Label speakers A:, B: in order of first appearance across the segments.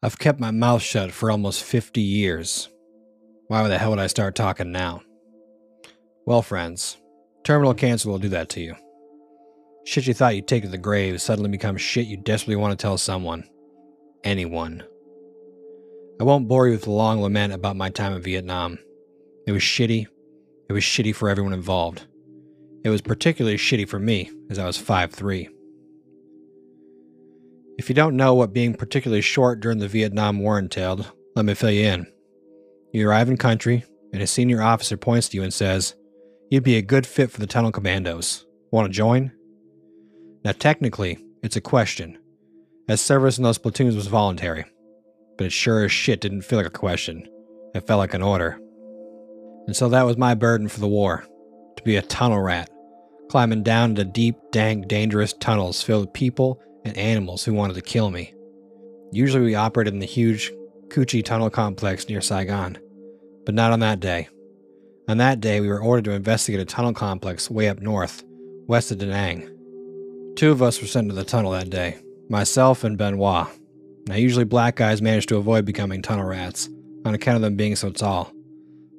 A: I've kept my mouth shut for almost 50 years. Why the hell would I start talking now? Well, friends, terminal cancer will do that to you. Shit you thought you'd take to the grave suddenly becomes shit you desperately want to tell someone. Anyone. I won't bore you with a long lament about my time in Vietnam. It was shitty. It was shitty for everyone involved. It was particularly shitty for me, as I was 5'3. If you don't know what being particularly short during the Vietnam War entailed, let me fill you in. You arrive in country, and a senior officer points to you and says, You'd be a good fit for the Tunnel Commandos. Want to join? Now, technically, it's a question, as service in those platoons was voluntary, but it sure as shit didn't feel like a question. It felt like an order. And so that was my burden for the war to be a tunnel rat, climbing down into deep, dank, dangerous tunnels filled with people and animals who wanted to kill me. Usually we operated in the huge Cu Chi tunnel complex near Saigon, but not on that day. On that day, we were ordered to investigate a tunnel complex way up north, west of Da Nang. Two of us were sent to the tunnel that day myself and Benoit. Now, usually black guys manage to avoid becoming tunnel rats on account of them being so tall,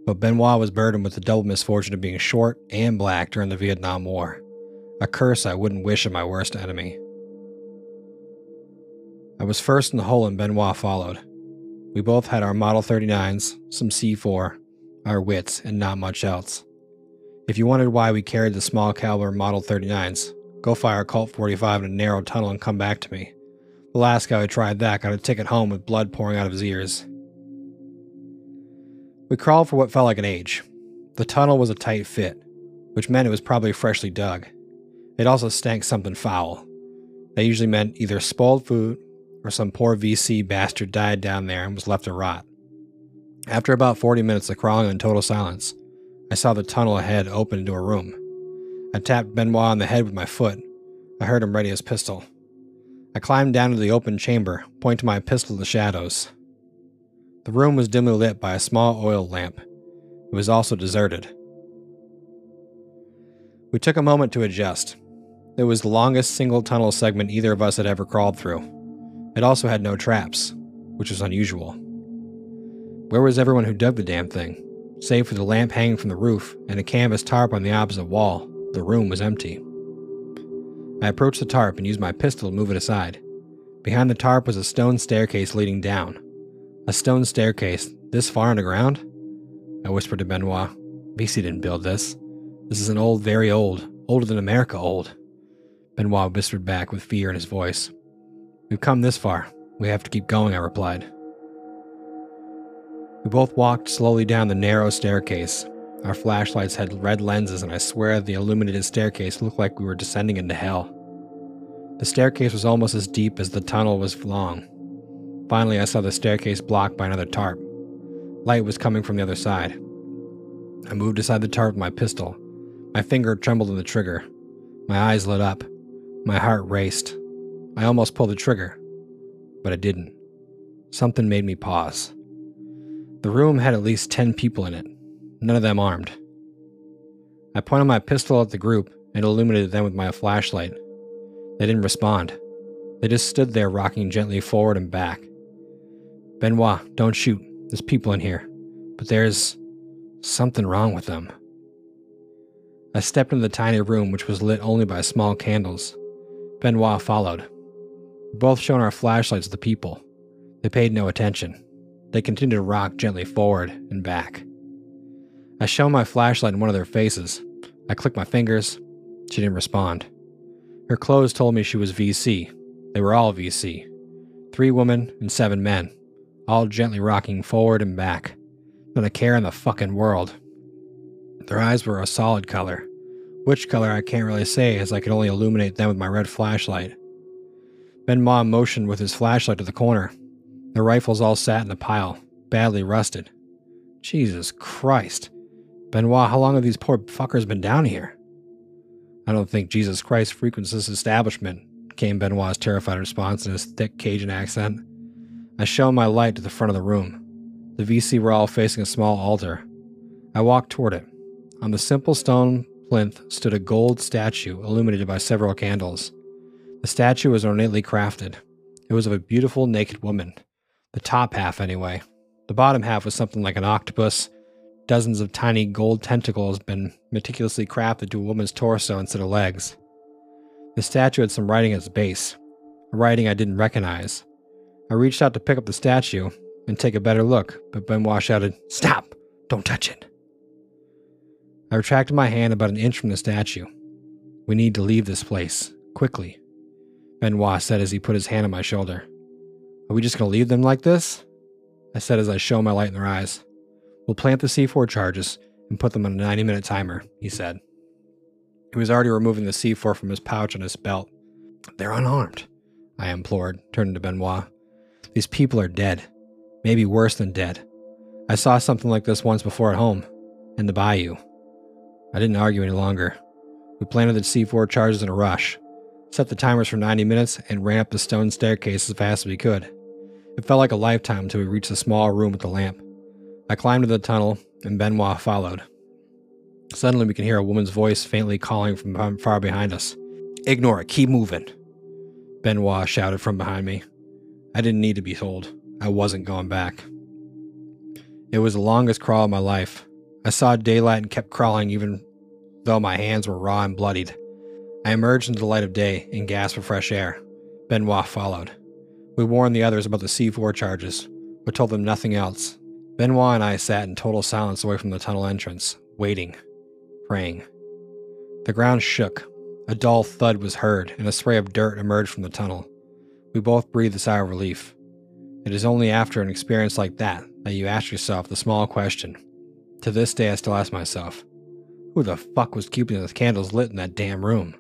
A: but Benoit was burdened with the double misfortune of being short and black during the Vietnam War, a curse I wouldn't wish on my worst enemy. I was first in the hole and Benoit followed. We both had our Model 39s, some C4, our wits, and not much else. If you wondered why we carried the small caliber Model 39s, go fire a Colt 45 in a narrow tunnel and come back to me. The last guy who tried that got a ticket home with blood pouring out of his ears. We crawled for what felt like an age. The tunnel was a tight fit, which meant it was probably freshly dug. It also stank something foul. That usually meant either spoiled food or some poor VC bastard died down there and was left to rot. After about 40 minutes of crawling in total silence, I saw the tunnel ahead open into a room. I tapped Benoit on the head with my foot. I heard him ready his pistol. I climbed down to the open chamber, pointing my pistol at the shadows. The room was dimly lit by a small oil lamp. It was also deserted. We took a moment to adjust. It was the longest single tunnel segment either of us had ever crawled through. It also had no traps, which was unusual. Where was everyone who dug the damn thing? Save for the lamp hanging from the roof and a canvas tarp on the opposite wall, the room was empty. I approached the tarp and used my pistol to move it aside. Behind the tarp was a stone staircase leading down. A stone staircase this far underground? I whispered to Benoit. VC didn't build this. This is an old, very old, older than America old. Benoit whispered back with fear in his voice. We've come this far. We have to keep going, I replied. We both walked slowly down the narrow staircase. Our flashlights had red lenses, and I swear the illuminated staircase looked like we were descending into hell. The staircase was almost as deep as the tunnel was long. Finally, I saw the staircase blocked by another tarp. Light was coming from the other side. I moved aside the tarp with my pistol. My finger trembled on the trigger. My eyes lit up. My heart raced. I almost pulled the trigger, but I didn't. Something made me pause. The room had at least 10 people in it, none of them armed. I pointed my pistol at the group and illuminated them with my flashlight. They didn't respond. They just stood there rocking gently forward and back. Benoit, don't shoot. There's people in here. But there's something wrong with them. I stepped into the tiny room, which was lit only by small candles. Benoit followed. Both shone our flashlights at the people. They paid no attention. They continued to rock gently forward and back. I shone my flashlight in one of their faces. I clicked my fingers. She didn't respond. Her clothes told me she was VC. They were all VC. Three women and seven men, all gently rocking forward and back. Not a care in the fucking world. Their eyes were a solid color. Which color I can't really say, as I could only illuminate them with my red flashlight. Benoit motioned with his flashlight to the corner. The rifles all sat in a pile, badly rusted. Jesus Christ. Benoit, how long have these poor fuckers been down here? I don't think Jesus Christ frequents this establishment, came Benoit's terrified response in his thick Cajun accent. I shone my light to the front of the room. The VC were all facing a small altar. I walked toward it. On the simple stone plinth stood a gold statue illuminated by several candles. The statue was ornately crafted. It was of a beautiful naked woman. The top half, anyway. The bottom half was something like an octopus. Dozens of tiny gold tentacles been meticulously crafted to a woman's torso instead of legs. The statue had some writing at its base, a writing I didn't recognize. I reached out to pick up the statue and take a better look, but Benoit shouted, Stop! Don't touch it! I retracted my hand about an inch from the statue. We need to leave this place, quickly, Benoit said as he put his hand on my shoulder. Are we just going to leave them like this? I said as I shone my light in their eyes. We'll plant the C4 charges and put them on a 90 minute timer, he said. He was already removing the C4 from his pouch on his belt. They're unarmed, I implored, turning to Benoit. These people are dead. Maybe worse than dead. I saw something like this once before at home, in the bayou. I didn't argue any longer. We planted the C4 charges in a rush, set the timers for 90 minutes, and ran up the stone staircase as fast as we could. It felt like a lifetime until we reached the small room with the lamp. I climbed into the tunnel, and Benoit followed. Suddenly, we can hear a woman's voice faintly calling from far behind us. Ignore it, keep moving. Benoit shouted from behind me. I didn't need to be told. I wasn't going back. It was the longest crawl of my life. I saw daylight and kept crawling even though my hands were raw and bloodied. I emerged into the light of day and gasped for fresh air. Benoit followed. We warned the others about the C4 charges, but told them nothing else. Benoit and I sat in total silence away from the tunnel entrance, waiting, praying. The ground shook. A dull thud was heard, and a spray of dirt emerged from the tunnel. We both breathed a sigh of relief. It is only after an experience like that that you ask yourself the small question. To this day, I still ask myself who the fuck was keeping the candles lit in that damn room?